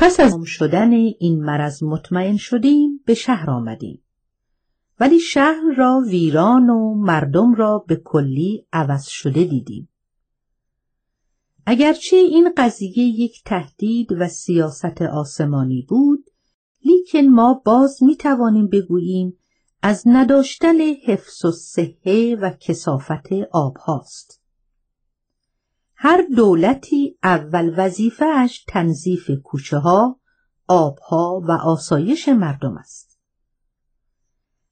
پس از شدن این مرض مطمئن شدیم به شهر آمدیم. ولی شهر را ویران و مردم را به کلی عوض شده دیدیم. اگرچه این قضیه یک تهدید و سیاست آسمانی بود، لیکن ما باز می توانیم بگوییم از نداشتن حفظ و صحه و کسافت آب هاست. هر دولتی اول وظیفهش تنظیف کوچه ها، آبها و آسایش مردم است.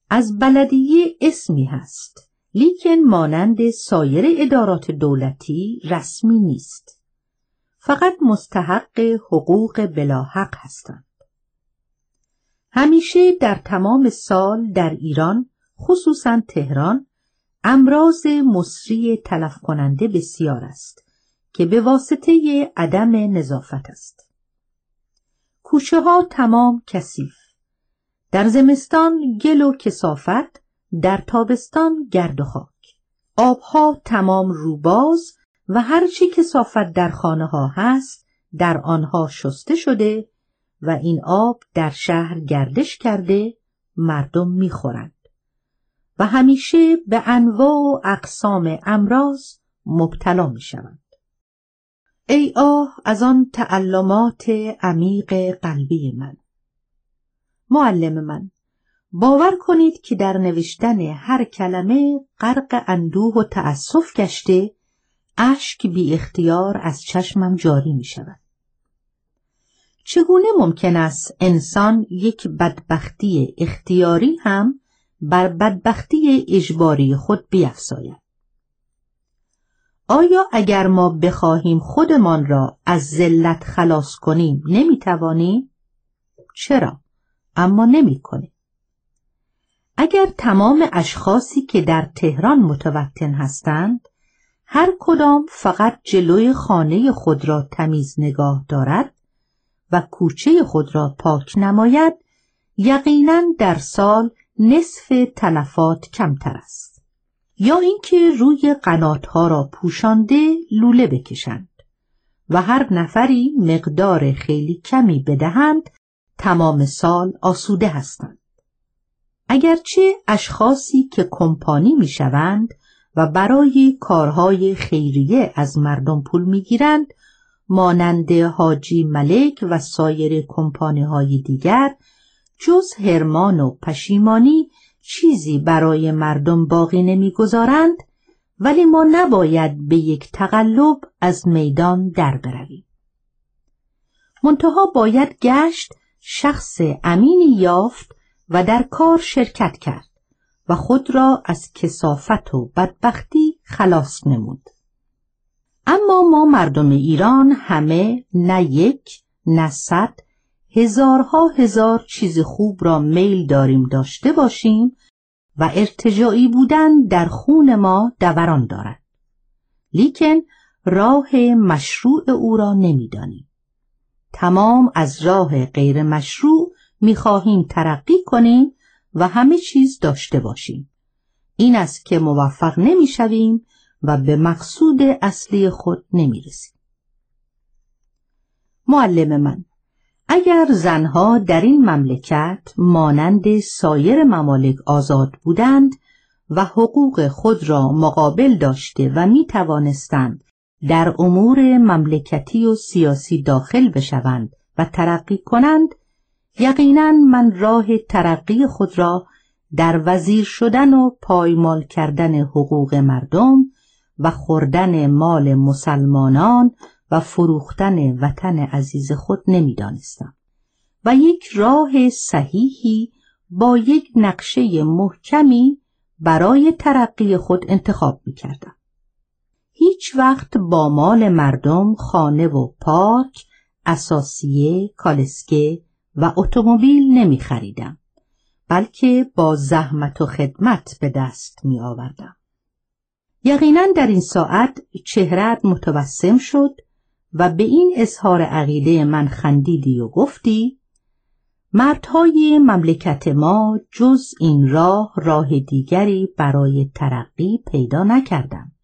از بلدیه اسمی هست، لیکن مانند سایر ادارات دولتی رسمی نیست. فقط مستحق حقوق بلاحق هستند. همیشه در تمام سال در ایران خصوصا تهران امراض مصری تلف کننده بسیار است که به واسطه عدم نظافت است. کوچه ها تمام کثیف. در زمستان گل و کسافت، در تابستان گرد و خاک. آبها تمام روباز و هرچی کسافت در خانه ها هست در آنها شسته شده و این آب در شهر گردش کرده مردم می‌خورند و همیشه به انواع و اقسام امراض مبتلا می‌شوند. ای آه از آن تعلمات عمیق قلبی من معلم من باور کنید که در نوشتن هر کلمه غرق اندوه و تأسف گشته اشک بی اختیار از چشمم جاری می شود. چگونه ممکن است انسان یک بدبختی اختیاری هم بر بدبختی اجباری خود بیفزاید آیا اگر ما بخواهیم خودمان را از ذلت خلاص کنیم نمی‌توانیم؟ چرا؟ اما نمی‌کنیم. اگر تمام اشخاصی که در تهران متوطن هستند هر کدام فقط جلوی خانه خود را تمیز نگاه دارد و کوچه خود را پاک نماید یقینا در سال نصف تلفات کمتر است. یا اینکه روی قناتها را پوشانده لوله بکشند و هر نفری مقدار خیلی کمی بدهند تمام سال آسوده هستند. اگرچه اشخاصی که کمپانی می‌شوند و برای کارهای خیریه از مردم پول می‌گیرند مانند حاجی ملک و سایر کمپانی های دیگر جز هرمان و پشیمانی چیزی برای مردم باقی نمی‌گذارند ولی ما نباید به یک تقلب از میدان در برویم. منتها باید گشت شخص امینی یافت و در کار شرکت کرد و خود را از کسافت و بدبختی خلاص نمود. اما ما مردم ایران همه نه یک نه صد هزارها هزار چیز خوب را میل داریم داشته باشیم و ارتجاعی بودن در خون ما دوران دارد. لیکن راه مشروع او را نمی‌دانیم. تمام از راه غیر مشروع می‌خواهیم ترقی کنیم و همه چیز داشته باشیم. این است که موفق نمی‌شویم و به مقصود اصلی خود نمی رسیم. معلم من اگر زنها در این مملکت مانند سایر ممالک آزاد بودند و حقوق خود را مقابل داشته و می توانستند در امور مملکتی و سیاسی داخل بشوند و ترقی کنند یقینا من راه ترقی خود را در وزیر شدن و پایمال کردن حقوق مردم و خوردن مال مسلمانان و فروختن وطن عزیز خود نمی‌دانستم و یک راه صحیحی با یک نقشه محکمی برای ترقی خود انتخاب می کردم. هیچ وقت با مال مردم خانه و پارک، اساسیه، کالسکه و اتومبیل نمی خریدم بلکه با زحمت و خدمت به دست می آوردم. یقینا در این ساعت چهرت متوسم شد و به این اظهار عقیده من خندیدی و گفتی مردهای مملکت ما جز این راه راه دیگری برای ترقی پیدا نکردند.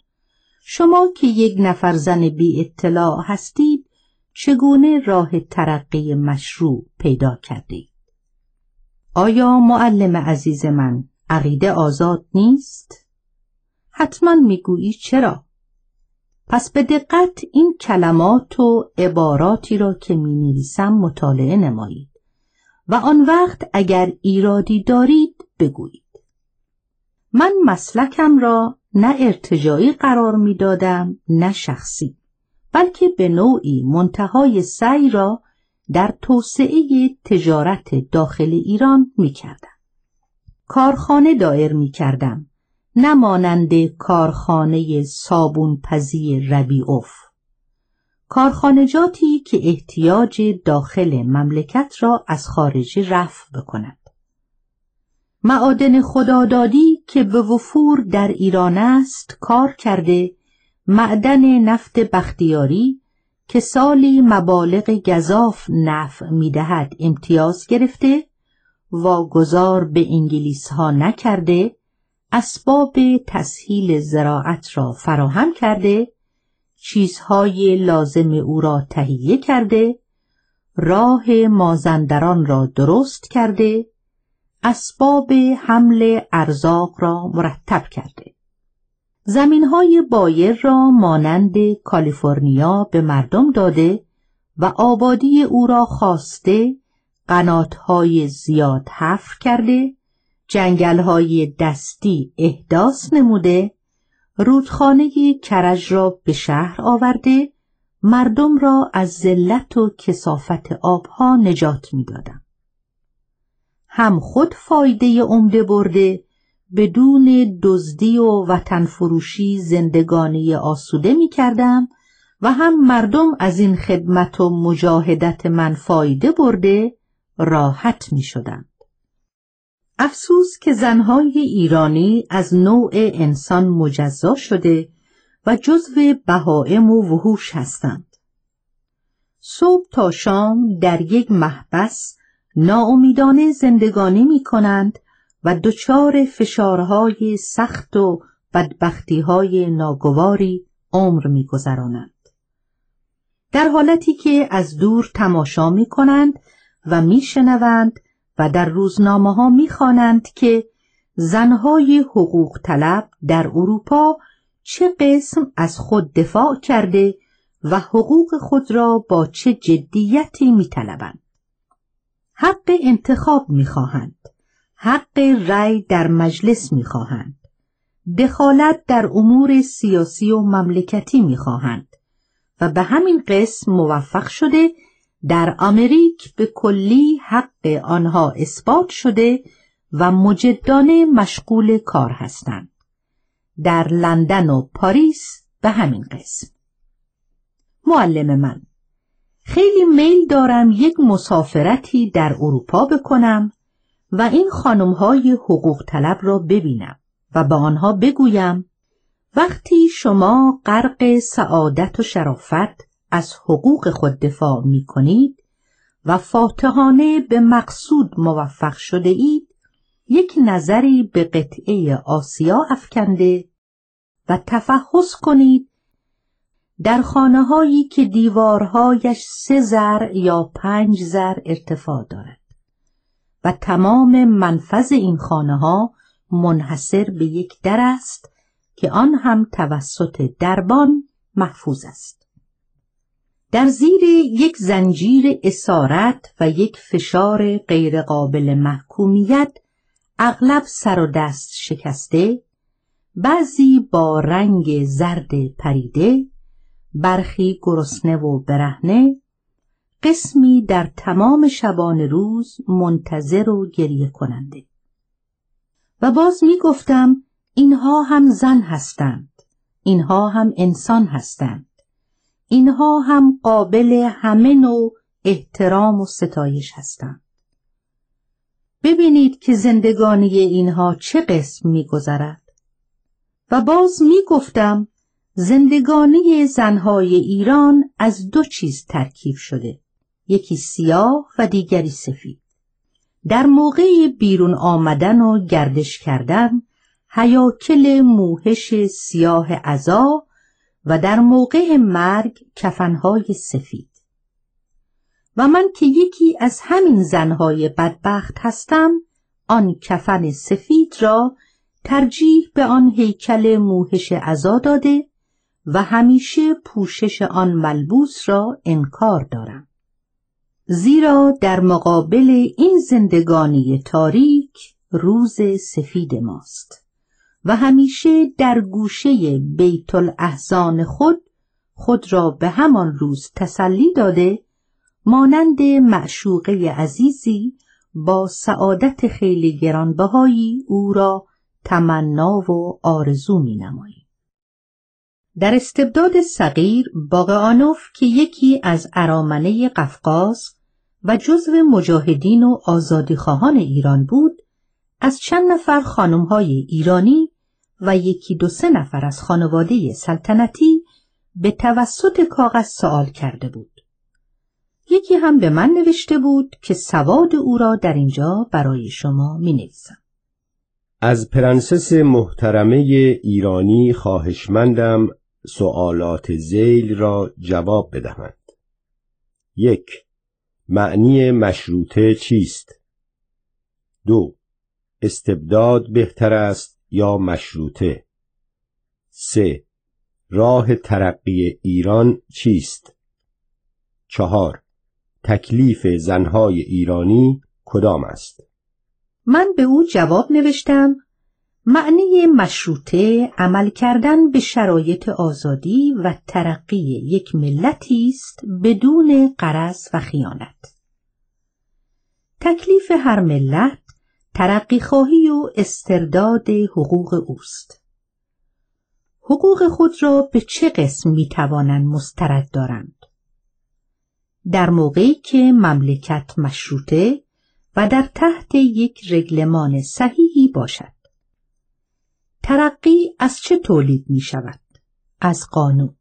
شما که یک نفر زن بی اطلاع هستید چگونه راه ترقی مشروع پیدا کرده آیا معلم عزیز من عقیده آزاد نیست؟ حتما می‌گویی چرا؟ پس به دقت این کلمات و عباراتی را که می نویسم مطالعه نمایید و آن وقت اگر ایرادی دارید بگویید. من مسلکم را نه ارتجاعی قرار می دادم نه شخصی بلکه به نوعی منتهای سعی را در توسعه تجارت داخل ایران می کردم. کارخانه دایر می کردم نه مانند کارخانه صابون پزی ربیعوف کارخانجاتی که احتیاج داخل مملکت را از خارجی رفع بکند. معادن خدادادی که به وفور در ایران است کار کرده معدن نفت بختیاری که سالی مبالغ گذاف نفع می‌دهد امتیاز گرفته واگذار به انگلیس ها نکرده اسباب تسهیل زراعت را فراهم کرده چیزهای لازم او را تهیه کرده راه مازندران را درست کرده اسباب حمل ارزاق را مرتب کرده. زمینهای بایر را مانند کالیفرنیا به مردم داده و آبادی او را خواسته قناتهای زیاد حفر کرده جنگلهای دستی احداث نموده رودخانه کرج را به شهر آورده مردم را از ذلت و کسافت آبها نجات می‌دادم هم خود فایده عمده برده بدون دزدی و وطن فروشی زندگانی آسوده می کردم و هم مردم از این خدمت و مجاهدت من فایده برده راحت می شدم. افسوس که زنهای ایرانی از نوع انسان مجزا شده و جزو بهائم و وحوش هستند. صبح تا شام در یک محبس ناامیدانه زندگانی می کنند و دچار فشارهای سخت و بدبختیهای ناگواری عمر می گذرانند. در حالتی که از دور تماشا می کنند و می شنوند و در روزنامه ها می خوانند که زنهای حقوق طلب در اروپا چه قسم از خود دفاع کرده و حقوق خود را با چه جدیتی می طلبند. حق انتخاب می خواهند. حق رأی در مجلس می خواهند. دخالت در امور سیاسی و مملکتی می خواهند و به همین قسم موفق شده در آمریک به کلی حق آنها اثبات شده و مجدانه مشغول کار هستند. در لندن و پاریس به همین قسم. معلم من خیلی میل دارم یک مسافرتی در اروپا بکنم و این خانمهای حقوق طلب را ببینم و به آنها بگویم وقتی شما غرق سعادت و شرافت از حقوق خود دفاع می کنید و فاتحانه به مقصود موفق شده اید یک نظری به قطعه آسیا افکنده و تفحص کنید در خانه هایی که دیوارهایش سه زر یا پنج زر ارتفاع دارد و تمام منفذ این خانه ها منحصر به یک در است که آن هم توسط دربان محفوظ است. در زیر یک زنجیر اسارت و یک فشار غیرقابل محکومیت اغلب سر و دست شکسته بعضی با رنگ زرد پریده برخی گرسنه و برهنه قسمی در تمام شبان روز منتظر و گریه کننده. و باز می گفتم اینها هم زن هستند اینها هم انسان هستند. اینها هم قابل همه نوع احترام و ستایش هستند. ببینید که زندگانی اینها چه قسم میگذرد. و باز می گفتم زندگانی زنهای ایران از دو چیز ترکیب شده یکی سیاه و دیگری سفید. در موقع بیرون آمدن و گردش کردن هیاکل موهش سیاه عذا و در موقع مرگ کفنهای سفید. و من که یکی از همین زنهای بدبخت هستم آن کفن سفید را ترجیح به آن هیکل موهش عزا داده و همیشه پوشش آن ملبوس را انکار دارم. زیرا در مقابل این زندگانی تاریک روز سفید ماست. و همیشه در گوشه بیت الاحزان خود خود را به همان روز تسلی داده مانند معشوقه عزیزی با سعادت خیلی گرانبهایی او را تمنا و آرزو می نمایی. در استبداد صغیر باقعانوف که یکی از ارامنه قفقاز و جزو مجاهدین و آزادیخواهان ایران بود از چند نفر خانمهای ایرانی و یکی دو سه نفر از خانواده سلطنتی به توسط کاغذ سوال کرده بود. یکی هم به من نوشته بود که سواد او را در اینجا برای شما می نویسم. از پرنسس محترمه ایرانی خواهشمندم سوالات زیل را جواب بدهند. یک معنی مشروطه چیست؟ دو استبداد بهتر است یا مشروطه؟ سه راه ترقی ایران چیست؟ چهار تکلیف زنهای ایرانی کدام است؟ من به او جواب نوشتم معنی مشروطه عمل کردن به شرایط آزادی و ترقی یک ملتی است بدون قرض و خیانت. تکلیف هر ملت ترقی خواهی و استرداد حقوق اوست. حقوق خود را به چه قسم می توانند مسترد دارند؟ در موقعی که مملکت مشروطه و در تحت یک رگلمان صحیحی باشد. ترقی از چه تولید می شود؟ از قانون.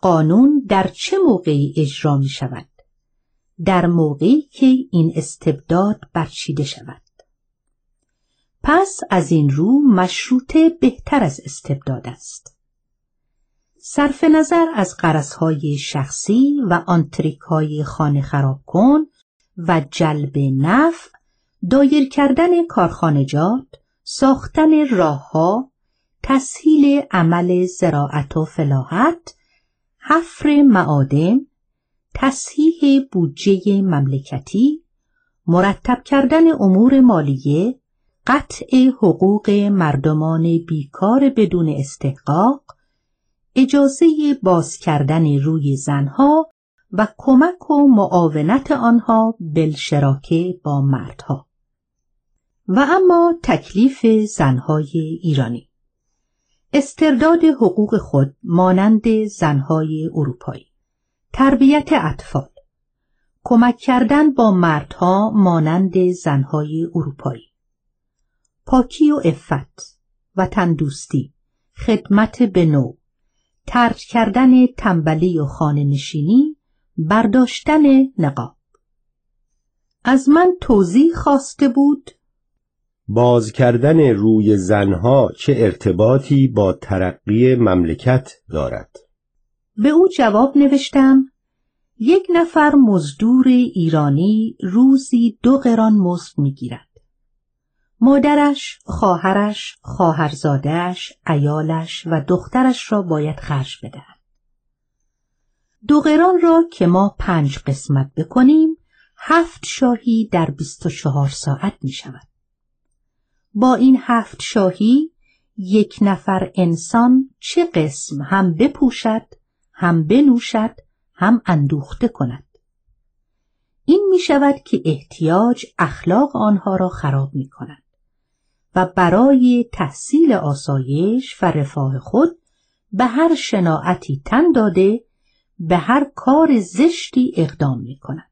قانون در چه موقعی اجرا می شود؟ در موقعی که این استبداد برچیده شود. پس از این رو مشروطه بهتر از استبداد است. صرف نظر از قرصهای شخصی و آنتریک های خانه خراب کن و جلب نفع دایر کردن کارخانجات ساختن راهها تسهیل عمل زراعت و فلاحت حفر معادن تصحیح بودجه مملکتی مرتب کردن امور مالیه قطع حقوق مردمان بیکار بدون استحقاق اجازه باز کردن روی زنها و کمک و معاونت آنها بالشراکه با مردها. و اما تکلیف زنهای ایرانی. استرداد حقوق خود مانند زنهای اروپایی. تربیت اطفال. کمک کردن با مردها مانند زنهای اروپایی. پاکی و افت و تندوستی. خدمت به نوع ترک کردن تنبلی و خانه نشینی. برداشتن نقاب. از من توضیح خواسته بود. باز کردن روی زنها چه ارتباطی با ترقی مملکت دارد؟ به او جواب نوشتم یک نفر مزدور ایرانی روزی دو قران مزد می‌گیرد مادرش، خواهرش، خواهرزادهش، ایالش و دخترش را باید خرج بدهد. دو قران را که ما پنج قسمت بکنیم هفت شاهی در بیست و چهار ساعت می شود. با این هفت شاهی یک نفر انسان چه قسم هم بپوشد هم بنوشد هم اندوخته کند این می شود که احتیاج اخلاق آنها را خراب می کند و برای تحصیل آسایش و رفاه خود به هر شناعتی تن داده به هر کار زشتی اقدام می کند.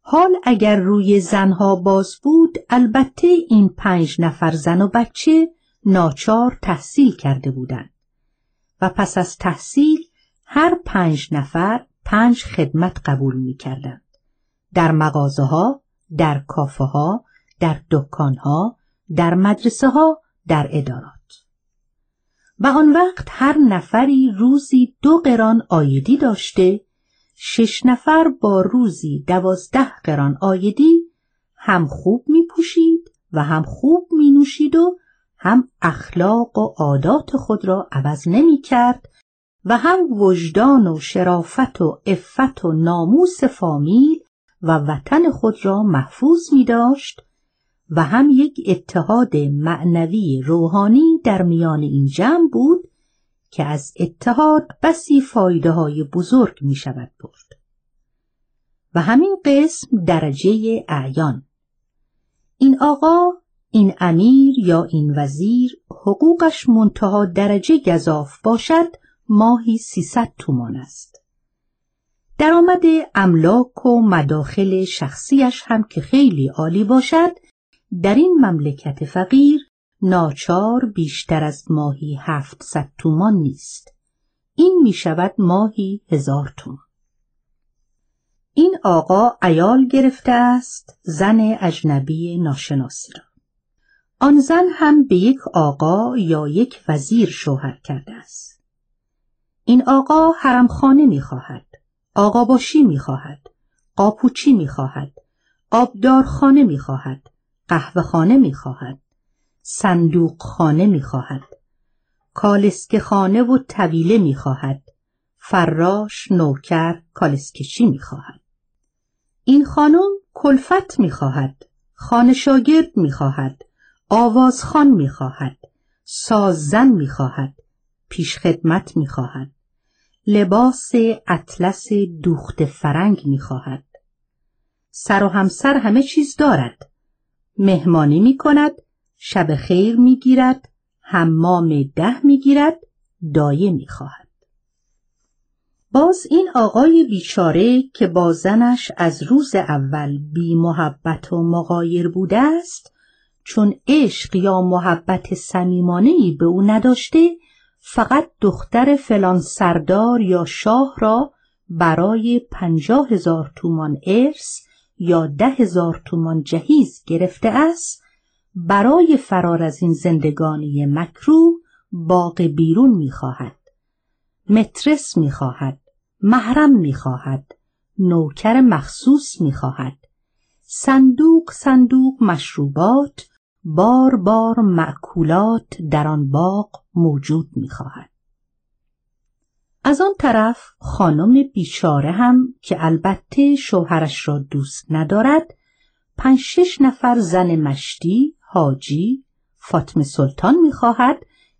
حال اگر روی زنها باز بود البته این پنج نفر زن و بچه ناچار تحصیل کرده بودند و پس از تحصیل هر پنج نفر پنج خدمت قبول می کردند. در مغازه ها، در کافه ها، در دکان ها، در مدرسه ها، در ادارات. و آن وقت هر نفری روزی دو قران آیدی داشته شش نفر با روزی دوازده قران آیدی هم خوب می پوشید و هم خوب می نوشید و هم اخلاق و عادات خود را عوض نمی کرد و هم وجدان و شرافت و عفت و ناموس فامیل و وطن خود را محفوظ می داشت و هم یک اتحاد معنوی روحانی در میان این جمع بود که از اتحاد بسی فایده های بزرگ می شود برد. و همین قسم درجه اعیان این آقا این امیر یا این وزیر حقوقش منتها درجه گذاف باشد ماهی سیصد تومان است. درآمد املاک و مداخل شخصیش هم که خیلی عالی باشد در این مملکت فقیر ناچار بیشتر از ماهی هفتصد تومان نیست. این می شود ماهی هزار تومان. این آقا ایال گرفته است زن اجنبی ناشناسی را. آن زن هم به یک آقا یا یک وزیر شوهر کرده است. این آقا حرمخانه می خواهد. آقا باشی می خواهد. قاپوچی می خواهد. آبدارخانه خانه می خواهد. صندوق خانه می خواهد. کالسکه خانه و طویله می خواهد. فراش نوکر کالسکشی می خواهد. این خانم کلفت می خواهد. خانه شاگرد می خواهد. آوازخان می خواهد. ساززن می خواهد. پیشخدمت می خواهد. لباس اطلس دوخت فرنگ می خواهد. سر و همسر همه چیز دارد. مهمانی می کند. شب خیر می گیرد. حمام ده می گیرد. دایه می خواهد. باز این آقای بیچاره که با زنش از روز اول بی محبت و مغایر بوده است چون عشق یا محبت صمیمانه به او نداشته فقط دختر فلان سردار یا شاه را برای پنجاه هزار تومان ارث یا ده هزار تومان جهیز گرفته است برای فرار از این زندگانی مکروه باغ بیرون می‌خواهد مترس می‌خواهد محرم می‌خواهد نوکر مخصوص می‌خواهد صندوق صندوق مشروبات بار بار معکولات در آن باغ موجود می‌خواهد. از آن طرف خانم بیچاره هم که البته شوهرش را دوست ندارد پنج شش نفر زن مشتی حاجی فاطمه سلطان می‌خواهد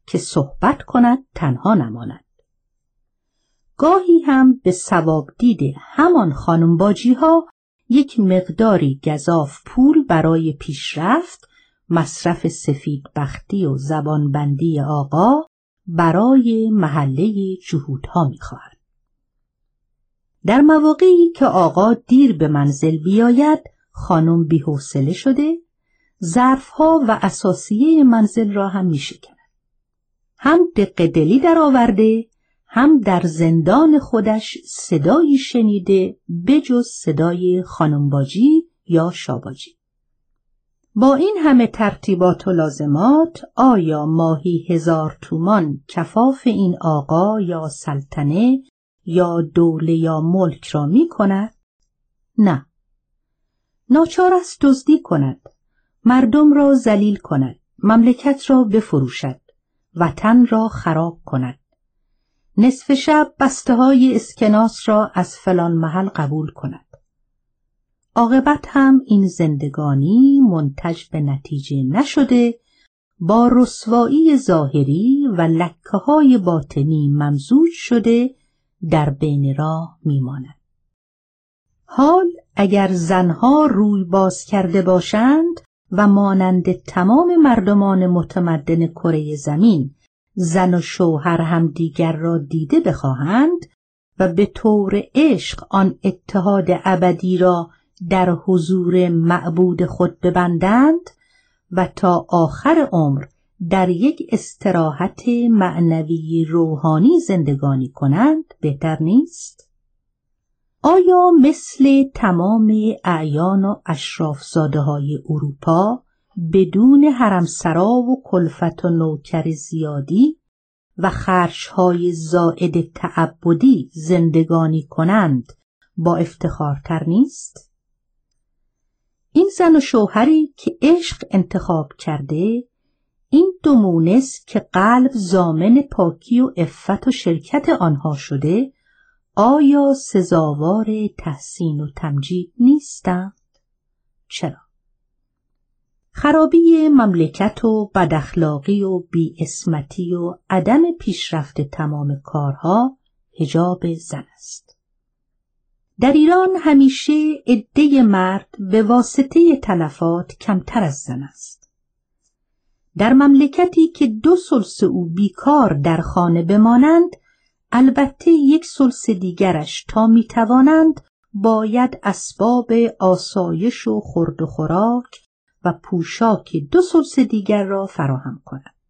که صحبت کند تنها نماند. گاهی هم به سواب دیده همان خانم باجی ها یک مقداری گذاف پول برای پیشرفت مصرف سفید بختی و زبانبندی آقا برای محله جهودها می‌خواهد. در مواقعی که آقا دیر به منزل بیاید خانم بیحوصله شده ظرفها و اساسیه منزل را هم میشکند هم دق دلی در آورده هم در زندان خودش صدایی شنیده بجز صدای خانمباجی یا شاباجی با این همه ترتیبات و لازمات آیا ماهی هزار تومان کفاف این آقا یا سلطنه یا دوله یا ملک را می کند؟ نه. ناچار است دزدی کند. مردم را زلیل کند. مملکت را بفروشد. وطن را خراب کند. نصف شب بسته های اسکناس را از فلان محل قبول کند. عاقبت هم این زندگانی منتج به نتیجه نشده با رسوایی ظاهری و لکه های باطنی ممزوج شده در بین راه میماند. حال اگر زنها روی باز کرده باشند و مانند تمام مردمان متمدن کره زمین زن و شوهر هم دیگر را دیده بخواهند و به طور عشق آن اتحاد ابدی را در حضور معبود خود ببندند و تا آخر عمر در یک استراحت معنوی روحانی زندگانی کنند بهتر نیست؟ آیا مثل تمام اعیان و اشرافزاده های اروپا بدون حرمسرا و کلفت و نوکر زیادی و خرشهای زائد تعبدی زندگانی کنند با افتخارتر نیست؟ این زن و شوهری که عشق انتخاب کرده این دو مونس که قلب زامن پاکی و افت و شرکت آنها شده آیا سزاوار تحسین و تمجید نیستند؟ چرا؟ خرابی مملکت و بداخلاقی و بیاسمتی و عدم پیشرفت تمام کارها هجاب زن است. در ایران همیشه عده مرد به واسطه تلفات کمتر از زن است. در مملکتی که دو سلس او بیکار در خانه بمانند البته یک سلس دیگرش تا می‌توانند باید اسباب آسایش و خورد و خوراک و پوشاک دو سلس دیگر را فراهم کنند.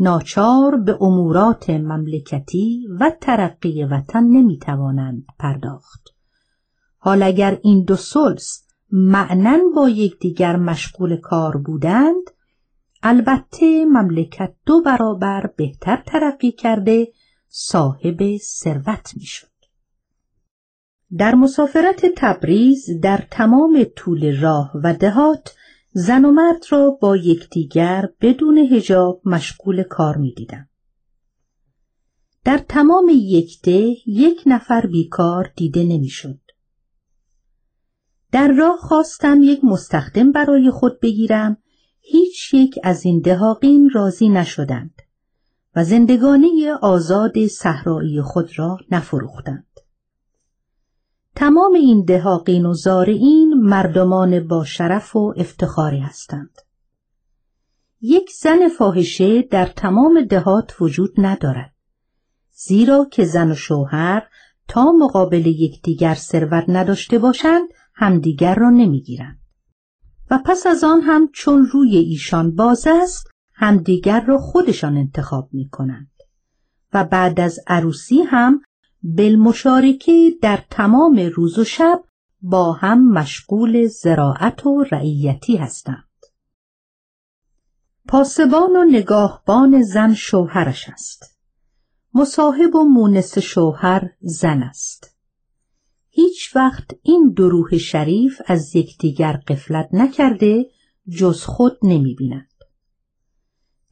ناچار به امورات مملکتی و ترقی وطن نمی‌توانند پرداخت. حال اگر این دو سلس معنن با یکدیگر مشغول کار بودند البته مملکت دو برابر بهتر ترقی کرده صاحب ثروت می‌شد. در مسافرت تبریز در تمام طول راه و دهات زن و مرد را با یکدیگر بدون هجاب مشغول کار می‌دیدم. در تمام یکده یک نفر بیکار دیده نمی‌شد. در راه خواستم یک مستخدم برای خود بگیرم هیچ یک از این دهاقین راضی نشدند و زندگانی آزاد صحرایی خود را نفروختند. تمام این دهاقین و زارعین مردمان با شرف و افتخاری هستند. یک زن فاحشه در تمام دهات وجود ندارد. زیرا که زن و شوهر تا مقابل یکدیگر ثروت نداشته باشند همدیگر را نمی‌گیرند. و پس از آن هم چون روی ایشان باز است همدیگر را خودشان انتخاب می کنند و بعد از عروسی هم بالمشارکه در تمام روز و شب با هم مشغول زراعت و رعیتی هستند. پاسبان و نگاهبان زن شوهرش است. مصاحب و مونس شوهر زن است. هیچ وقت این دروح شریف از یکدیگر قفلت نکرده جز خود نمی بیند.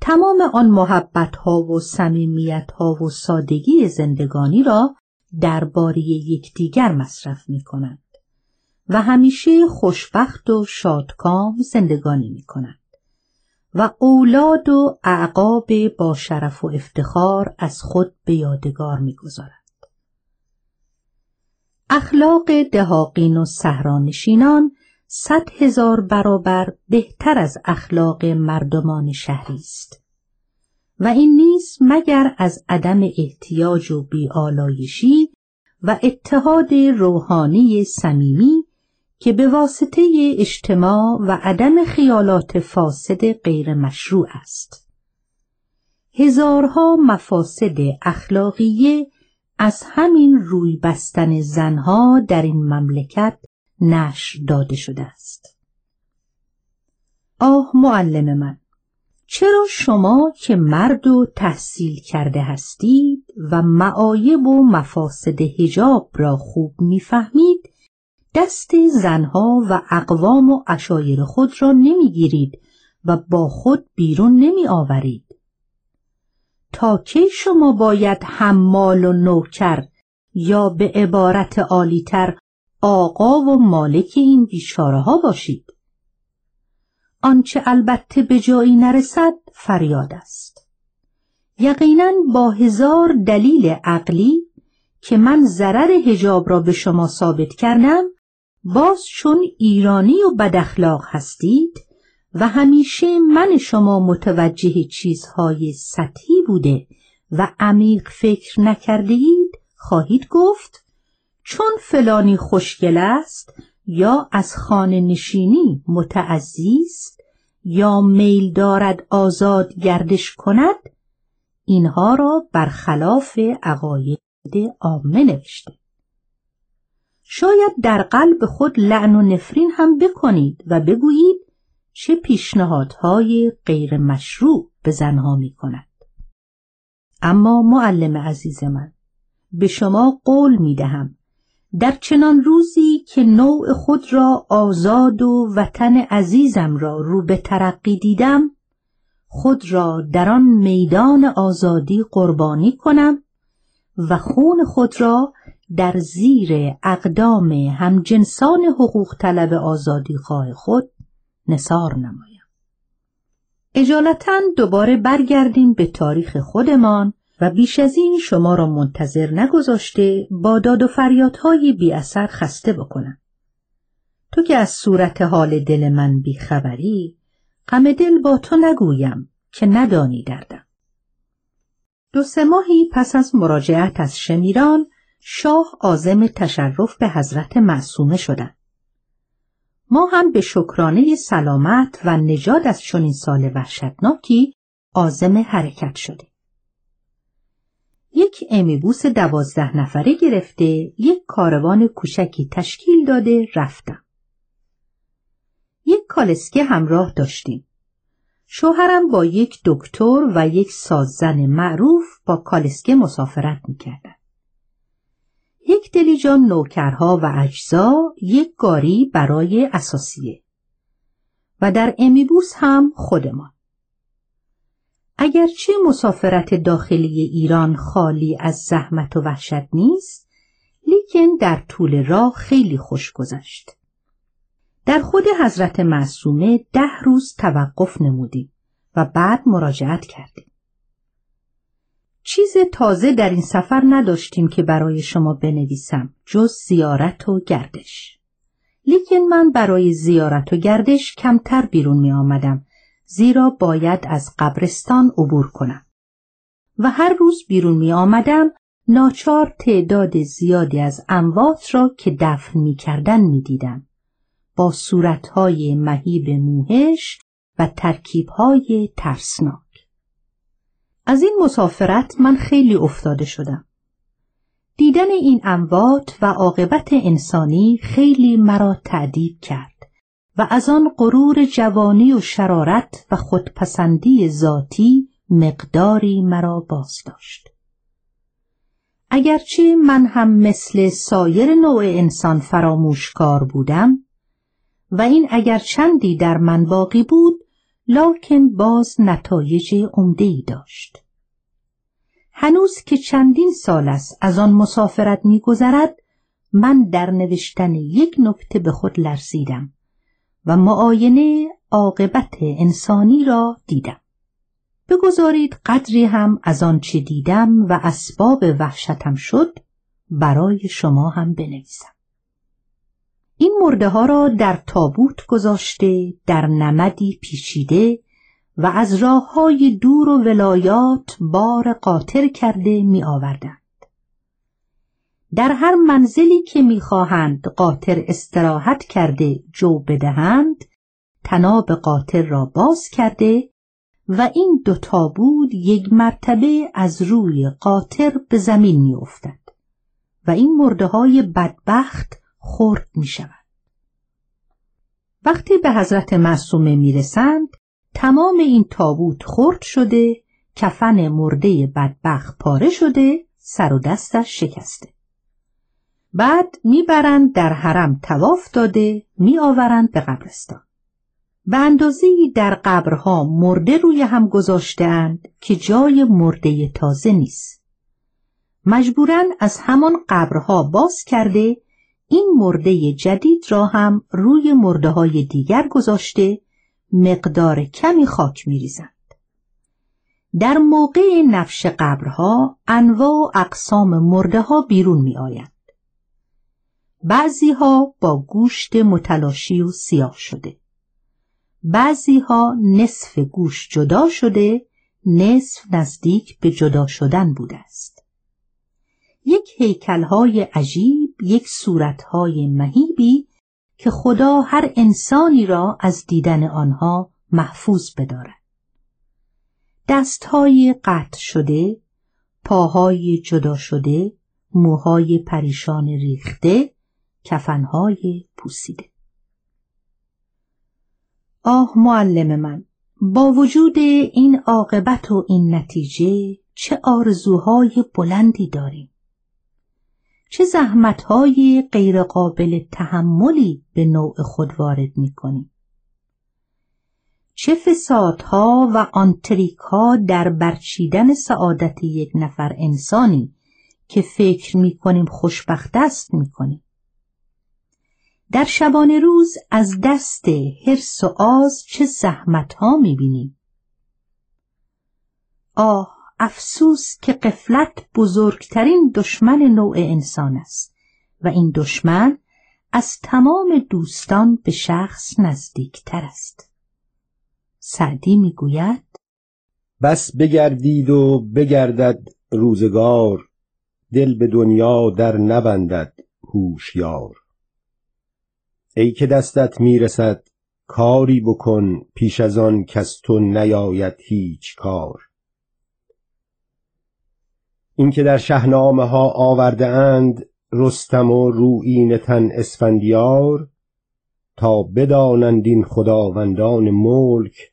تمام آن محبت ها و صمیمیت ها و سادگی زندگانی را درباره یکدیگر مصرف می کنند و همیشه خوشبخت و شادکام زندگانی می کنند و اولاد و اعقاب با شرف و افتخار از خود به یادگار می گذارند. اخلاق دهاقین و سهرانشینان صد هزار برابر بهتر از اخلاق مردمان شهری است و این نیست مگر از عدم احتیاج و بیالایشی و اتحاد روحانی صمیمی که به واسطه اجتماع و عدم خیالات فاسد غیر مشروع است. هزارها مفاسد اخلاقیه از همین روی بستن زنها در این مملکت نشر داده شده است. آه معلم من چرا شما که مرد و تحصیل کرده هستید و معایب و مفاسد هجاب را خوب می‌فهمید دست زنها و اقوام و اشایر خود را نمی‌گیرید و با خود بیرون نمی آورید. تا کی شما باید حمال و نوکر یا به عبارت عالیتر آقا و مالک این بیچاره ها باشید. آنچه البته به جایی نرسد فریاد است. یقینا با هزار دلیل عقلی که من ضرر هجاب را به شما ثابت کردم باز چون ایرانی و بداخلاق هستید و همیشه من شما متوجه چیزهای سطحی بوده و عمیق فکر نکرده اید خواهید گفت چون فلانی خوشگل است یا از خانه نشینی متعزیست یا میل دارد آزاد گردش کند اینها را برخلاف عقاید عامه نوشته شاید در قلب خود لعن و نفرین هم بکنید و بگویید چه پیشنهادهای غیر مشروع به زنها می کند. اما معلم عزیز من به شما قول می دهم در چنان روزی که نوع خود را آزاد و وطن عزیزم را رو به ترقی دیدم خود را در آن میدان آزادی قربانی کنم و خون خود را در زیر اقدام همجنسان حقوق طلب آزادی خواه خود نصار نمایم. اجالتا دوباره برگردیم به تاریخ خودمان و بیش از این شما را منتظر نگذاشته با داد و فریادهای بی اثر خسته بکنم. تو که از صورت حال دل من بیخبری غم دل با تو نگویم که ندانی دردم. دو سه ماهی پس از مراجعت از شمیران شاه آزم تشرف به حضرت معصومه شدند. ما هم به شکرانه سلامت و نجات از چنین سال وحشتناکی آزم حرکت شدیم. یک امیبوس دوازده نفره گرفته یک کاروان کوچکی تشکیل داده رفتم. یک کالسکه همراه داشتیم. شوهرم با یک دکتر و یک ساززن معروف با کالسکه مسافرت می‌کردن. یک دلیجان نوکرها و اجزا یک گاری برای اساسیه و در امیبوس هم خودمان. اگرچه مسافرت داخلی ایران خالی از زحمت و وحشت نیست لیکن در طول راه خیلی خوش گذشت. در خود حضرت معصومه ده روز توقف نمودیم و بعد مراجعت کردیم. چیز تازه در این سفر نداشتیم که برای شما بنویسم جز زیارت و گردش. لیکن من برای زیارت و گردش کمتر بیرون می آمدم زیرا باید از قبرستان عبور کنم. و هر روز بیرون می آمدم ناچار تعداد زیادی از اموات را که دفن می کردن می دیدم. با صورتهای مهیب موهش و ترکیبهای ترسناک. از این مسافرت من خیلی افتاده شدم. دیدن این اموات و عاقبت انسانی خیلی مرا تعدیب کرد و از آن غرور جوانی و شرارت و خودپسندی ذاتی مقداری مرا باز داشت. اگرچه من هم مثل سایر نوع انسان فراموشکار بودم و این اگر چندی در من باقی بود لاکن باز نتایج ای داشت. هنوز که چندین سال است از آن مسافرت میگذرد من در نوشتن یک نکته به خود لرزیدم و معاینه عاقبت انسانی را دیدم. بگذارید قدری هم از آنچه دیدم و اسباب وحشتم شد برای شما هم بنویسم. این مرده ها را در تابوت گذاشته در نمدی پیچیده و از راه های دور و ولایات بار قاطر کرده می آوردند. در هر منزلی که می‌خواهند قاطر استراحت کرده جو بدهند تناب قاطر را باز کرده و این دو تابود یک مرتبه از روی قاطر به زمین میافتد و این مرده های بدبخت خرد می شود. وقتی به حضرت معصومه می رسند تمام این تابوت خرد شده کفن مرده بدبخت پاره شده سر و دستش شکسته. بعد می‌برند در حرم تواف داده میآورند به قبرستان. به اندازه در قبرها مرده روی هم گذاشتهاند که جای مرده تازه نیست. مجبورن از همان قبرها باز کرده این مرده جدید را هم روی مرده های دیگر گذاشته مقدار کمی خاک میریزند. در موقع نفش قبرها انواع و اقسام مرده ها بیرون می آیند. بعضی ها با گوشت متلاشی و سیاه شده. بعضی ها نصف گوشت جدا شده نصف نزدیک به جدا شدن بوده است. یک هیکلهای عجیب یک صورتهای مهیبی که خدا هر انسانی را از دیدن آنها محفوظ بدارد. دستهای قطع شده، پاهای جدا شده، موهای پریشان ریخته، کفنهای پوسیده. آه معلم من با وجود این عاقبت و این نتیجه چه آرزوهای بلندی داریم چه زحمتهای غیرقابل تحملی به نوع خود وارد می کنیم. چه فسادها و آنتریکها در برچیدن سعادت یک نفر انسانی که فکر می کنیم خوشبخت است می کنیم. در شبانه روز از دست حرس و آز چه زحمتها می بینیم. آه افسوس که قفلت بزرگترین دشمن نوع انسان است و این دشمن از تمام دوستان به شخص نزدیکتر است. سعدی می‌گوید بس بگردید و بگردد روزگار دل به دنیا در نبندد هوشیار ای که دستت می‌رسد کاری بکن پیش از آن کس تو نیاید هیچ کار. اینکه در شهنامه ها آورده اند رستم و روئین تن اسفندیار تا بدانند این خداوندان ملک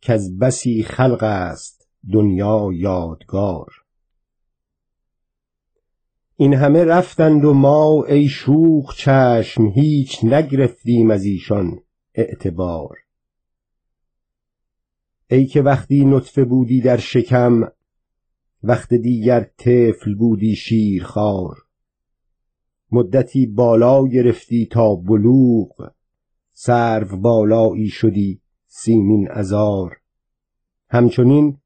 که از بسی خلق است دنیا یادگار. این همه رفتند و ما ای شوخ چشم هیچ نگرفتیم از ایشان اعتبار. ای که وقتی نطفه بودی در شکم وقت دیگر طفل بودی شیرخوار. مدتی بالا گرفتی تا بلوغ سرو بالایی شدی سیمین ازار. همچنین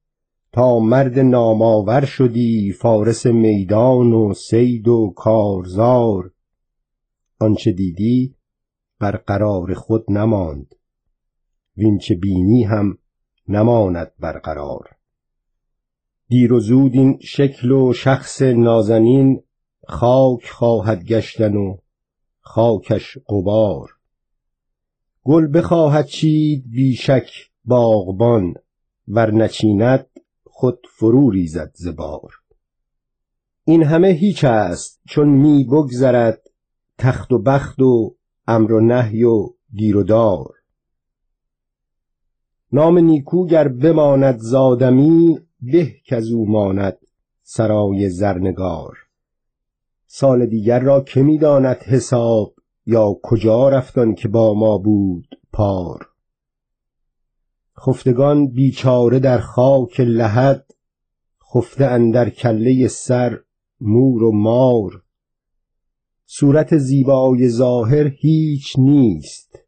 تا مرد نامآور شدی فارس میدان و سید و کارزار. آنچه دیدی بر قرار خود نماند وینچه بینی هم نماند برقرار دیر و زود این شکل و شخص نازنین خاک خواهد گشتن و خاکش قبار گل بخواهد چید بیشک باغبان ور نچیند خود فرو ریزد زبار این همه هیچ است چون می بگذرد تخت و بخت و امر و نهی و گیر و دار. نام نیکو گر بماند زادمی به کزو ماند سرای زرنگار. سال دیگر را که می‌داند حساب یا کجا رفتن که با ما بود پار؟ خفتگان بیچاره در خاک لحد خفته اندر کله سر مور و مار. صورت زیبای ظاهر هیچ نیست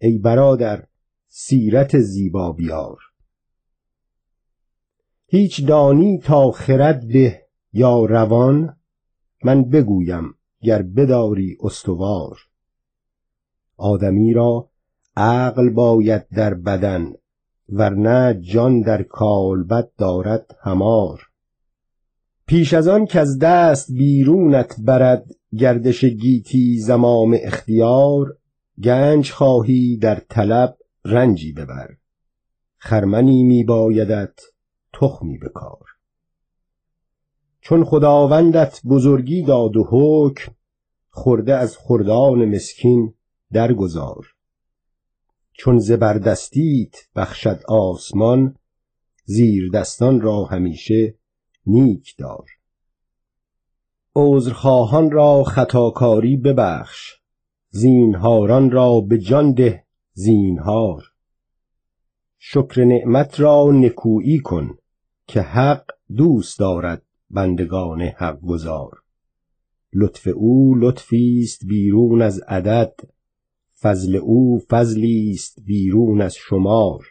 ای برادر سیرت زیبا بیار. هیچ دانی تا خرد به یا روان من بگویم گر بداری استوار. آدمی را عقل باید در بدن ورنه جان در کالبد دارد همار. پیش از آن از دست بیرونت برد گردش گیتی زمام اختیار گنج خواهی در طلب رنجی ببر. خرمنی می بایدت تخمی بکار. چون خداوندت بزرگی داد و حکم خورده از خردان مسکین درگذار. چون زبردستیت بخشد آسمان زیر دستان را همیشه نیک دار. عذرخواهان را خطاکاری ببخش زینهاران را به جان ده زینهار. شکر نعمت را نکویی کن که حق دوست دارد بندگان حق گذار لطف او لطفی است بیرون از عدد فضل او فضلی است بیرون از شمار.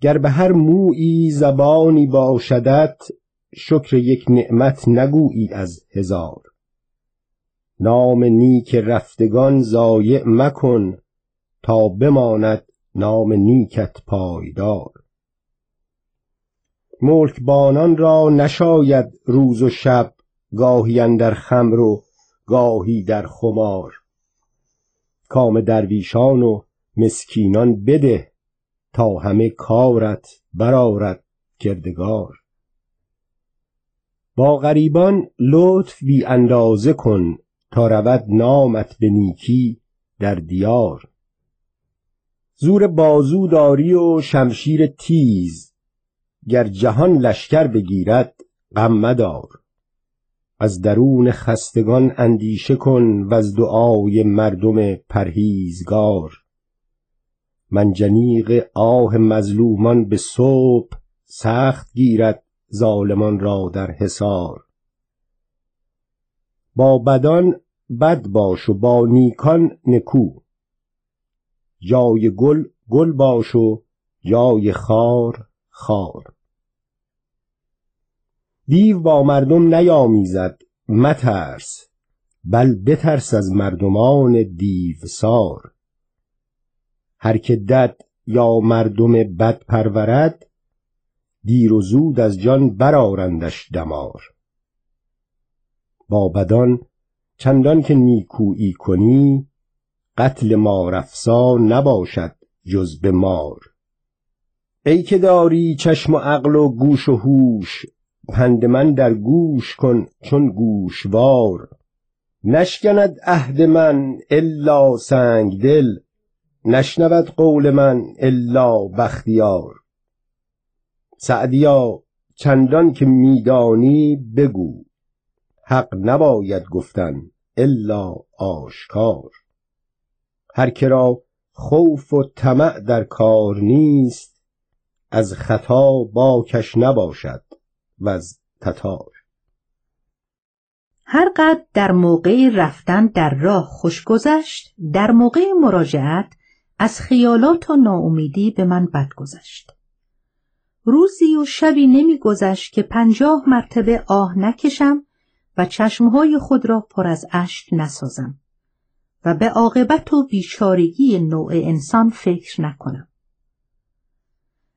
گر به هر مویی زبانی باشدت شکر یک نعمت نگویی از هزار. نام نیک رفتگان ضایع مکن تا بماند نام نیکت پایدار. ملک بانان را نشاید روز و شب گاهی در خمر و گاهی در خمار. کام درویشان و مسکینان بده تا همه کارت برارد کردگار. با غریبان لطف بی اندازه کن تا رود نامت به نیکی در دیار. زور بازو داری و شمشیر تیز گر جهان لشکر بگیرد غم مدار. از درون خستگان اندیشه کن و از دعای مردم پرهیزگار. منجنیق آه مظلومان به صبح سخت گیرد ظالمان را در حصار. با بدان بد باش و با نیکان نکو. جای گل گل باش و جای خار خار. دیو با مردم نیامیزد مترس بل بترس از مردمان دیو سار هر که دد یا مردم بد پرورد دیر و زود از جان برارندش دمار. با بدان چندان که نیکویی کنی قتل مارافسا نباشد جز به مار. ای که داری چشم و عقل و گوش و هوش پند من در گوش کن چون گوشوار. نشکند عهد من الا سنگ دل نشنود قول من الا بختیار. سعدیا چندان که میدانی بگو حق نباید گفتن الا آشکار. هر که را خوف و طمع در کار نیست از خطا باکش نباشد. و از تتار هر قد در موقع رفتن در راه خوش گذشت در موقع مراجعت از خیالات و ناامیدی به من بد گذشت روزی و شبی نمی گذشت که پنجاه مرتبه آه نکشم و چشمهای خود را پر از اشک نسازم و به عاقبت و بیچارگی نوع انسان فکر نکنم.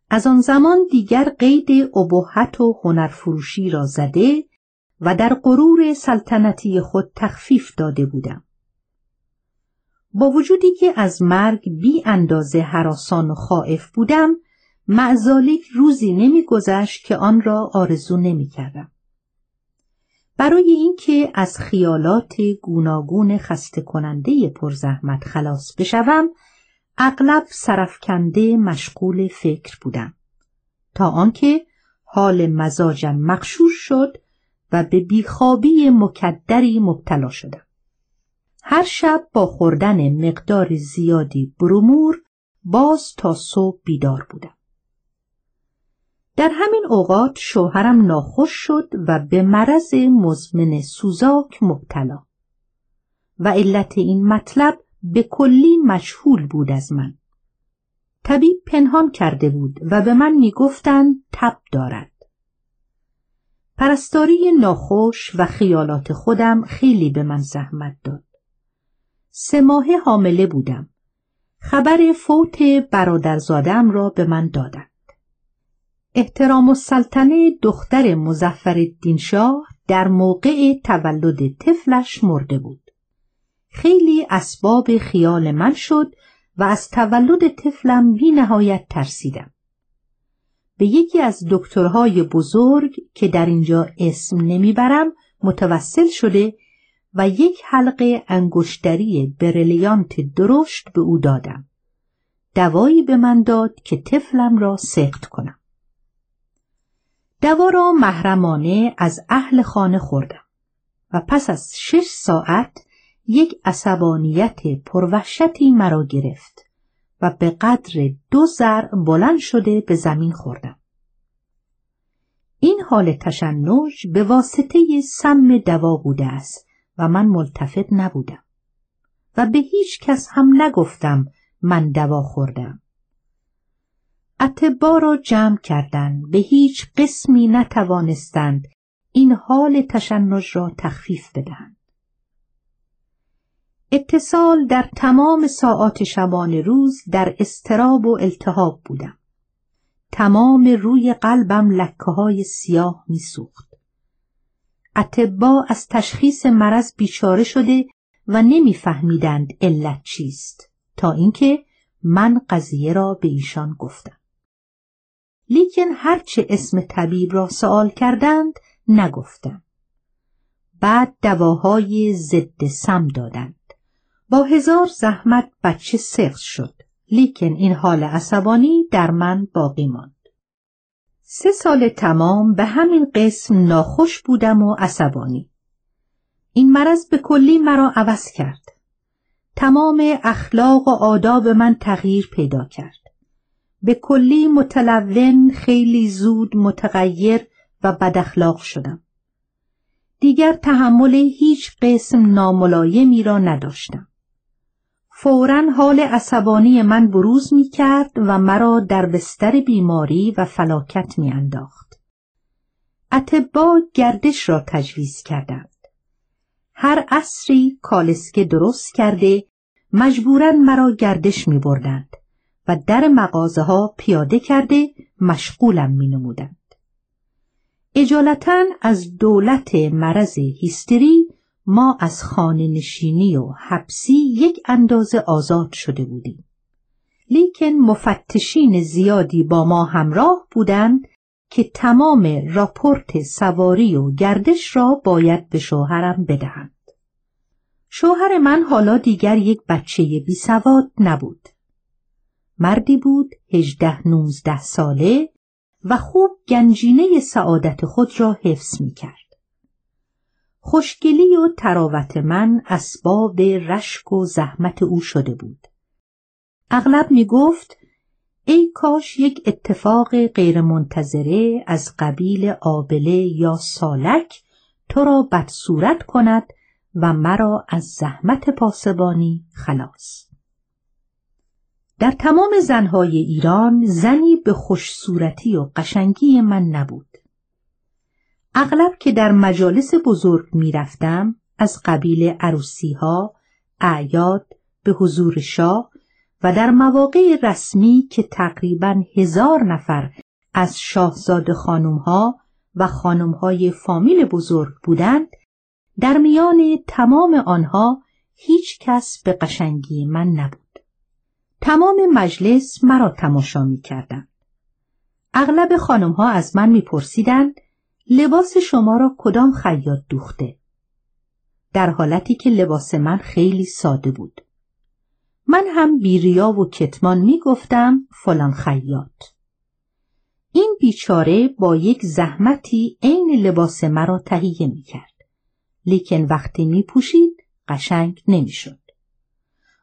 از آن زمان دیگر قید ابهت و هنرفروشی را زده و در غرور سلطنتی خود تخفیف داده بودم. با وجودی که از مرگ بی اندازه حراسان و خائف بودم معزالیک روزی نمیگذشت که آن را آرزو نمی کردم. برای اینکه از خیالات گوناگون خسته کننده پرزحمت خلاص بشوم اغلب سرفکنده مشغول فکر بودم. تا آنکه حال مزاجم مخشوش شد و به بیخوابی مکدری مبتلا شدم. هر شب با خوردن مقدار زیادی برومور باز تا صبح بیدار بودم. در همین اوقات شوهرم ناخوش شد و به مرض مزمن سوزاک مبتلا. و علت این مطلب به کلی مشهول بود از من. طبیب پنهان کرده بود و به من می‌گفتند تب دارد. پرستاری ناخوش و خیالات خودم خیلی به من زحمت داد. سه ماه حامله بودم. خبر فوت برادرزادم را به من دادند. احترام السلطنه دختر مزفر شاه در موقع تولد طفلش مرده بود. خیلی اسباب خیال من شد و از تولد طفلم بی نهایت ترسیدم. به یکی از دکترهای بزرگ که در اینجا اسم نمی‌برم متوسل شده و یک حلقه انگشتری برلیانت درشت به او دادم. دوایی به من داد که طفلم را سخت کنم. دوا را محرمانه از اهل خانه خوردم و پس از شش ساعت یک عصبانیت پروحشتی مرا گرفت و به قدر دو زر بلند شده به زمین خوردم. این حال تشنج به واسطه سم دوا بوده است و من ملتفت نبودم و به هیچ کس هم نگفتم من دوا خوردم. اتبا را جمع کردند به هیچ قسمی نتوانستند این حال تشنج را تخفیف بدهند اتصال در تمام ساعات شبان روز در استراب و التهاب بودم تمام روی قلبم لکه های سیاه میسوخت اتبا از تشخیص مرض بیچاره شده و نمیفهمیدند علت چیست تا اینکه من قضیه را به ایشان گفتم لیکن هرچه اسم طبیب را سوال کردند نگفتم. بعد دواهای ضد سم دادند. با هزار زحمت بچه سخت شد. لیکن این حال عصبانی در من باقی ماند. سه سال تمام به همین قسم ناخوش بودم و عصبانی. این مرض به کلی مرا عوض کرد تمام اخلاق و آداب من تغییر پیدا کرد به کلی متلون خیلی زود متغیر و بداخلاق شدم دیگر تحمل هیچ قسم ناملایمی را نداشتم فورا حال عصبانی من بروز می کرد و مرا در بستر بیماری و فلاکت می انداخت. اتبا گردش را تجویز کردند. هر عصری کالسکه درست کرده مجبورا مرا گردش می بردند و در مغازه ها پیاده کرده مشغولم می نمودند. اجالتا از دولت مرض هیستری ما از خانه نشینی و حبسی یک اندازه آزاد شده بودیم. لیکن مفتشین زیادی با ما همراه بودند که تمام راپورت سواری و گردش را باید به شوهرم بدهند. شوهر من حالا دیگر یک بچه بی سواد نبود. مردی بود هجده نوزده ساله و خوب گنجینه سعادت خود را حفظ می کرد. خوشگلی و تراوت من اسباب رشک و زحمت او شده بود. اغلب می گفت ای کاش یک اتفاق غیرمنتظره از قبیل آبله یا سالک تو را بدصورت کند و مرا از زحمت پاسبانی خلاص. در تمام زنهای ایران زنی به خوش صورتی و قشنگی من نبود. اغلب که در مجالس بزرگ می رفتم از قبیل عروسی ها، اعیاد به حضور شاه و در مواقع رسمی که تقریبا هزار نفر از شاهزاده خانم ها و خانم های فامیل بزرگ بودند در میان تمام آنها هیچ کس به قشنگی من نبود. تمام مجلس مرا تماشا می کردن. اغلب خانم ها از من می پرسیدند لباس شما را کدام خیاط دوخته؟ در حالتی که لباس من خیلی ساده بود. من هم بیریا و کتمان می گفتم فلان خیاط. این بیچاره با یک زحمتی عین لباس مرا تهیه می کرد. لیکن وقتی می پوشید قشنگ نمی شد.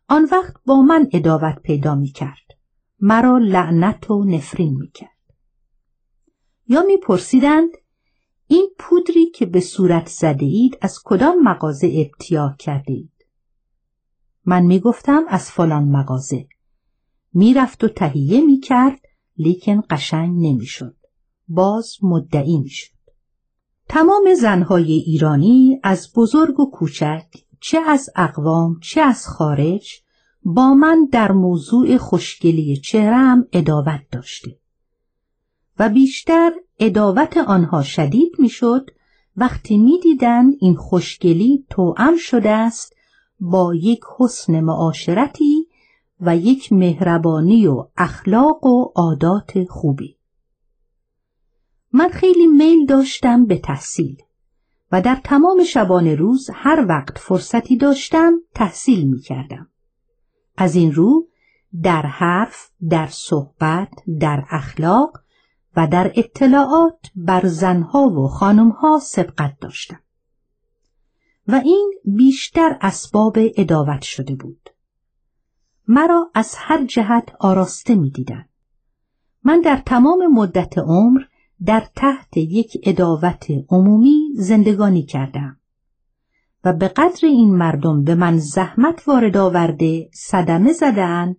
آن وقت با من اداوت پیدا می کرد. مرا لعنت و نفرین می کرد. یا می پرسیدند این پودری که به صورت زده اید از کدام مغازه ابتیاه کرده اید؟ من می گفتم از فلان مغازه. می‌رفت و تهیه می کرد لیکن قشنگ نمی شد. باز مدعی می شد. تمام زنهای ایرانی از بزرگ و کوچک چه از اقوام چه از خارج با من در موضوع خوشگلی چهرم اداوت داشته و بیشتر اداوت آنها شدید می‌شد وقتی می‌دیدند این خوشگلی توأم شده است با یک حسن معاشرتی و یک مهربانی و اخلاق و عادات خوبی من خیلی میل داشتم به تحصیل و در تمام شبان روز هر وقت فرصتی داشتم تحصیل می کردم. از این رو در حرف، در صحبت، در اخلاق و در اطلاعات بر زنها و خانمها سبقت داشتم. و این بیشتر اسباب اداوت شده بود. مرا از هر جهت آراسته می دیدن. من در تمام مدت عمر در تحت یک اداوت عمومی زندگانی کردم و به قدر این مردم به من زحمت وارد آورده صدمه زدن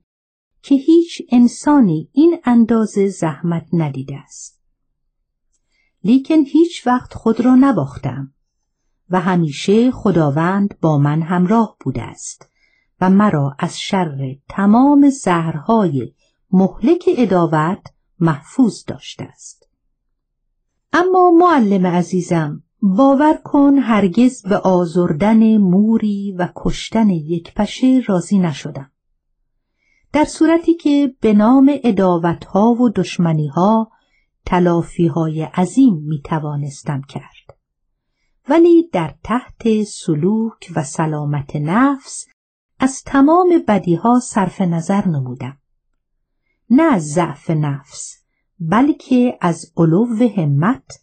که هیچ انسانی این اندازه زحمت ندیده است. لیکن هیچ وقت خود را نباختم و همیشه خداوند با من همراه بوده است و مرا از شر تمام زهرهای مهلک اداوت محفوظ داشته است. اما معلم عزیزم باور کن هرگز به آزردن موری و کشتن یک پشه راضی نشدم. در صورتی که به نام اداوتها و دشمنیها تلافیهای عظیم می توانستم کرد. ولی در تحت سلوک و سلامت نفس از تمام بدیها صرف نظر نمودم. نه از ضعف نفس بلکه از علو همت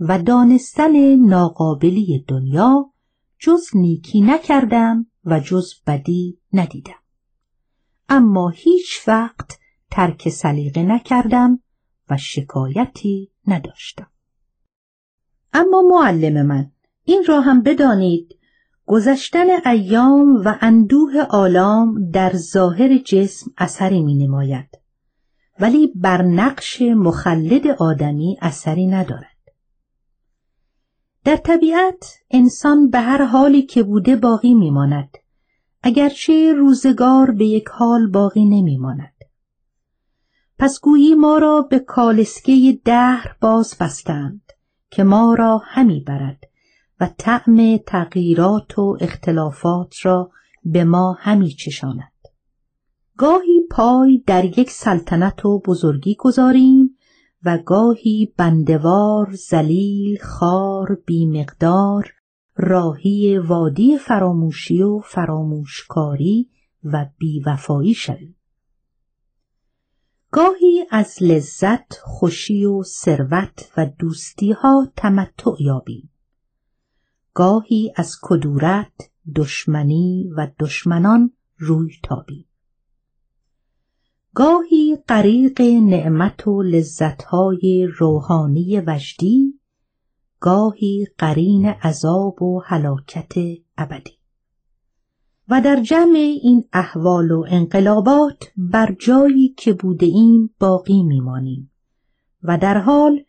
و دانستن ناقابلی دنیا جز نیکی نکردم و جز بدی ندیدم اما هیچ وقت ترک سلیقه نکردم و شکایتی نداشتم. اما معلم من این را هم بدانید گذشتن ایام و اندوه آلام در ظاهر جسم اثری می نماید ولی بر نقش مخلد آدمی اثری ندارد. در طبیعت انسان به هر حالی که بوده باقی میماند. اگرچه روزگار به یک حال باقی نمیماند. پس گویی ما را به کالسکه دهر باز بستند که ما را همی برد و طعم تغییرات و اختلافات را به ما همی چشاند. گاهی پای در یک سلطنت و بزرگی گذاریم و گاهی بندوار زلیل خار بیمقدار راهی وادی فراموشی و فراموشکاری و بیوفایی شویم. گاهی از لذت خوشی و ثروت و دوستی ها تمتع یابیم. گاهی از کدورت دشمنی و دشمنان روی تابیم. گاهی غریق نعمت و لذتهای روحانی وجدی گاهی قرین عذاب و هلاکت ابدی. و در جمع این احوال و انقلابات بر جایی که بوده ایم باقی میمانیم و در حال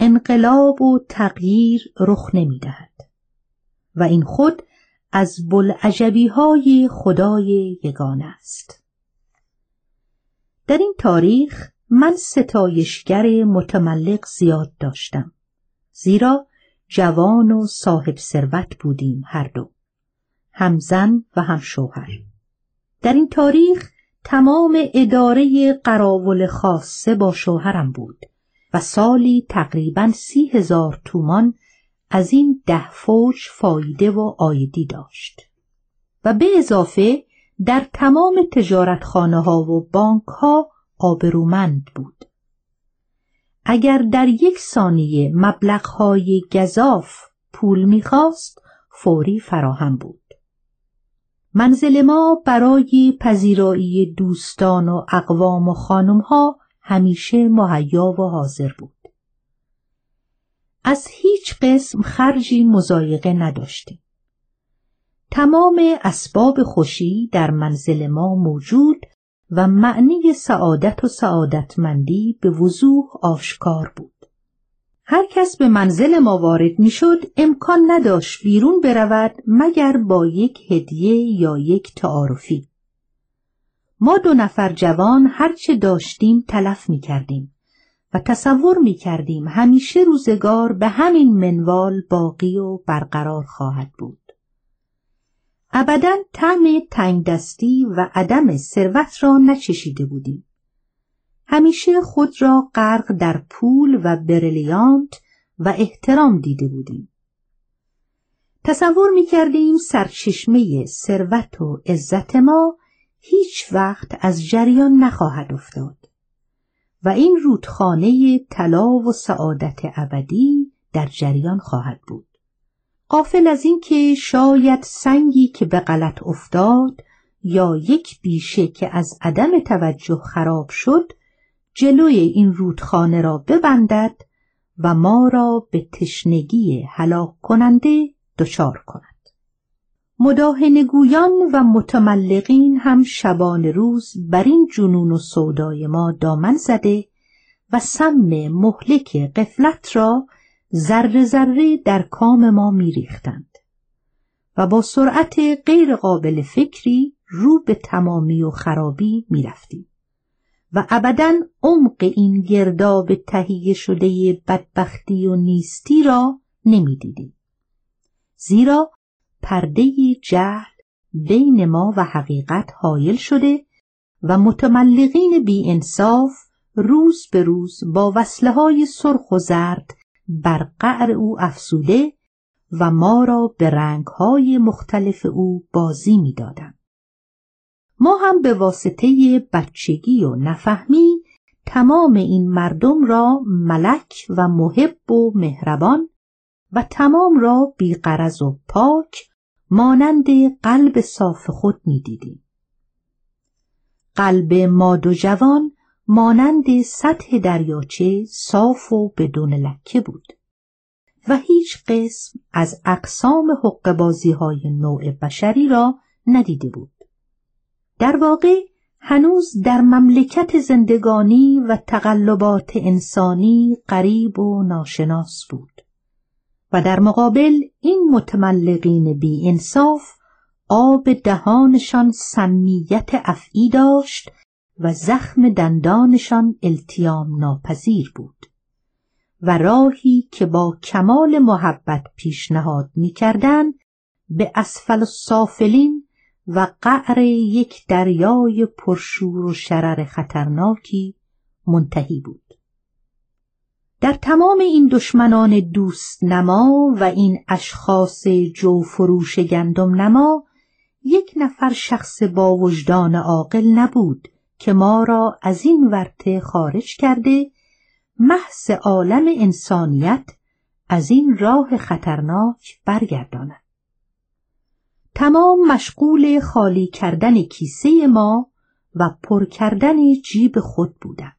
انقلاب و تغییر رخ نمی‌دهد. و این خود از بلعجبی های خدای یگانه است. در این تاریخ من ستایشگر متملق زیاد داشتم زیرا جوان و صاحب ثروت بودیم هر دو هم زن و هم شوهر. در این تاریخ تمام اداره قراول خاصه با شوهرم بود و سالی تقریبا سی هزار تومان از این ده فوج فایده و آیدی داشت. و به اضافه در تمام تجارتخانه ها و بانک ها آبرومند بود. اگر در یک ثانیه های گذاف پول می‌خواست فوری فراهم بود. منزل ما برای پذیرایی دوستان و اقوام و خانم ها همیشه مهیا و حاضر بود. از هیچ قسم خرجی مزایقه نداشتیم. تمام اسباب خوشی در منزل ما موجود و معنی سعادت و سعادتمندی به وضوح آشکار بود. هر کس به منزل ما وارد می‌شد امکان نداشت بیرون برود مگر با یک هدیه یا یک تعارفی. ما دو نفر جوان هرچه داشتیم تلف می کردیم و تصور می کردیم همیشه روزگار به همین منوال باقی و برقرار خواهد بود. ابدا طعم تنگدستی و عدم ثروت را نچشیده بودیم. همیشه خود را غرق در پول و برلیانت و احترام دیده بودیم. تصور می کردیم سرچشمه ثروت و عزت ما هیچ وقت از جریان نخواهد افتاد و این رودخانه طلا و سعادت ابدی در جریان خواهد بود. قافل از اینکه شاید سنگی که به غلط افتاد یا یک بیشه که از عدم توجه خراب شد جلوی این رودخانه را ببندد و ما را به تشنگی هلاک کننده دچار کند. مداهنگویان و متملقین هم شبان روز بر این جنون و سودای ما دامن زده و سم مهلک قفلت را ذره ذره در کام ما میریختند و با سرعت غیر قابل فکری رو به تمامی و خرابی می‌رفتیم و ابدا عمق این گرداب تهیه شده بدبختی و نیستی را نمی‌دیدیم. زیرا پرده جهل بین ما و حقیقت حایل شده و متملقین بی انصاف روز به روز با وصله های سرخ و زرد بر قعر او افسوده و ما را به رنگهای مختلف او بازی می‌دادند. ما هم به واسطه بچگی و نفهمی تمام این مردم را ملک و محب و مهربان و تمام را بیقرز و پاک مانند قلب صاف خود می‌دیدیم. قلب ماد و جوان مانند سطح دریاچه صاف و بدون لکه بود و هیچ قسم از اقسام حقبازی های نوع بشری را ندیده بود. در واقع هنوز در مملکت زندگانی و تقلبات انسانی قریب و ناشناس بود و در مقابل این متملقین بی انصاف آب دهانشان سمیت افعی داشت و زخم دندانشان التیام ناپذیر بود و راهی که با کمال محبت پیشنهاد می‌کردند به اسفل السافلین و قعر یک دریای پرشور و شرر خطرناکی منتهی بود. در تمام این دشمنان دوست نما و این اشخاص جو فروش گندم نما یک نفر شخص با وجدان عاقل نبود که ما را از این ورته خارج کرده محض عالم انسانیت از این راه خطرناک برگرداند. تمام مشغول خالی کردن کیسه ما و پر کردن جیب خود بودند.